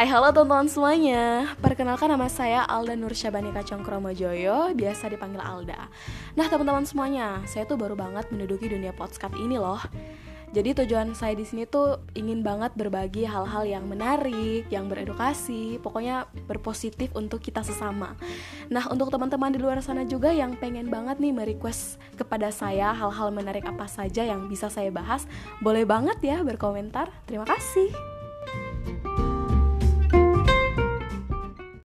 Hai halo teman-teman semuanya Perkenalkan nama saya Alda Nur Syabani Kacang Kromojoyo Biasa dipanggil Alda Nah teman-teman semuanya Saya tuh baru banget menduduki dunia podcast ini loh jadi tujuan saya di sini tuh ingin banget berbagi hal-hal yang menarik, yang beredukasi, pokoknya berpositif untuk kita sesama. Nah, untuk teman-teman di luar sana juga yang pengen banget nih merequest kepada saya hal-hal menarik apa saja yang bisa saya bahas, boleh banget ya berkomentar. Terima kasih.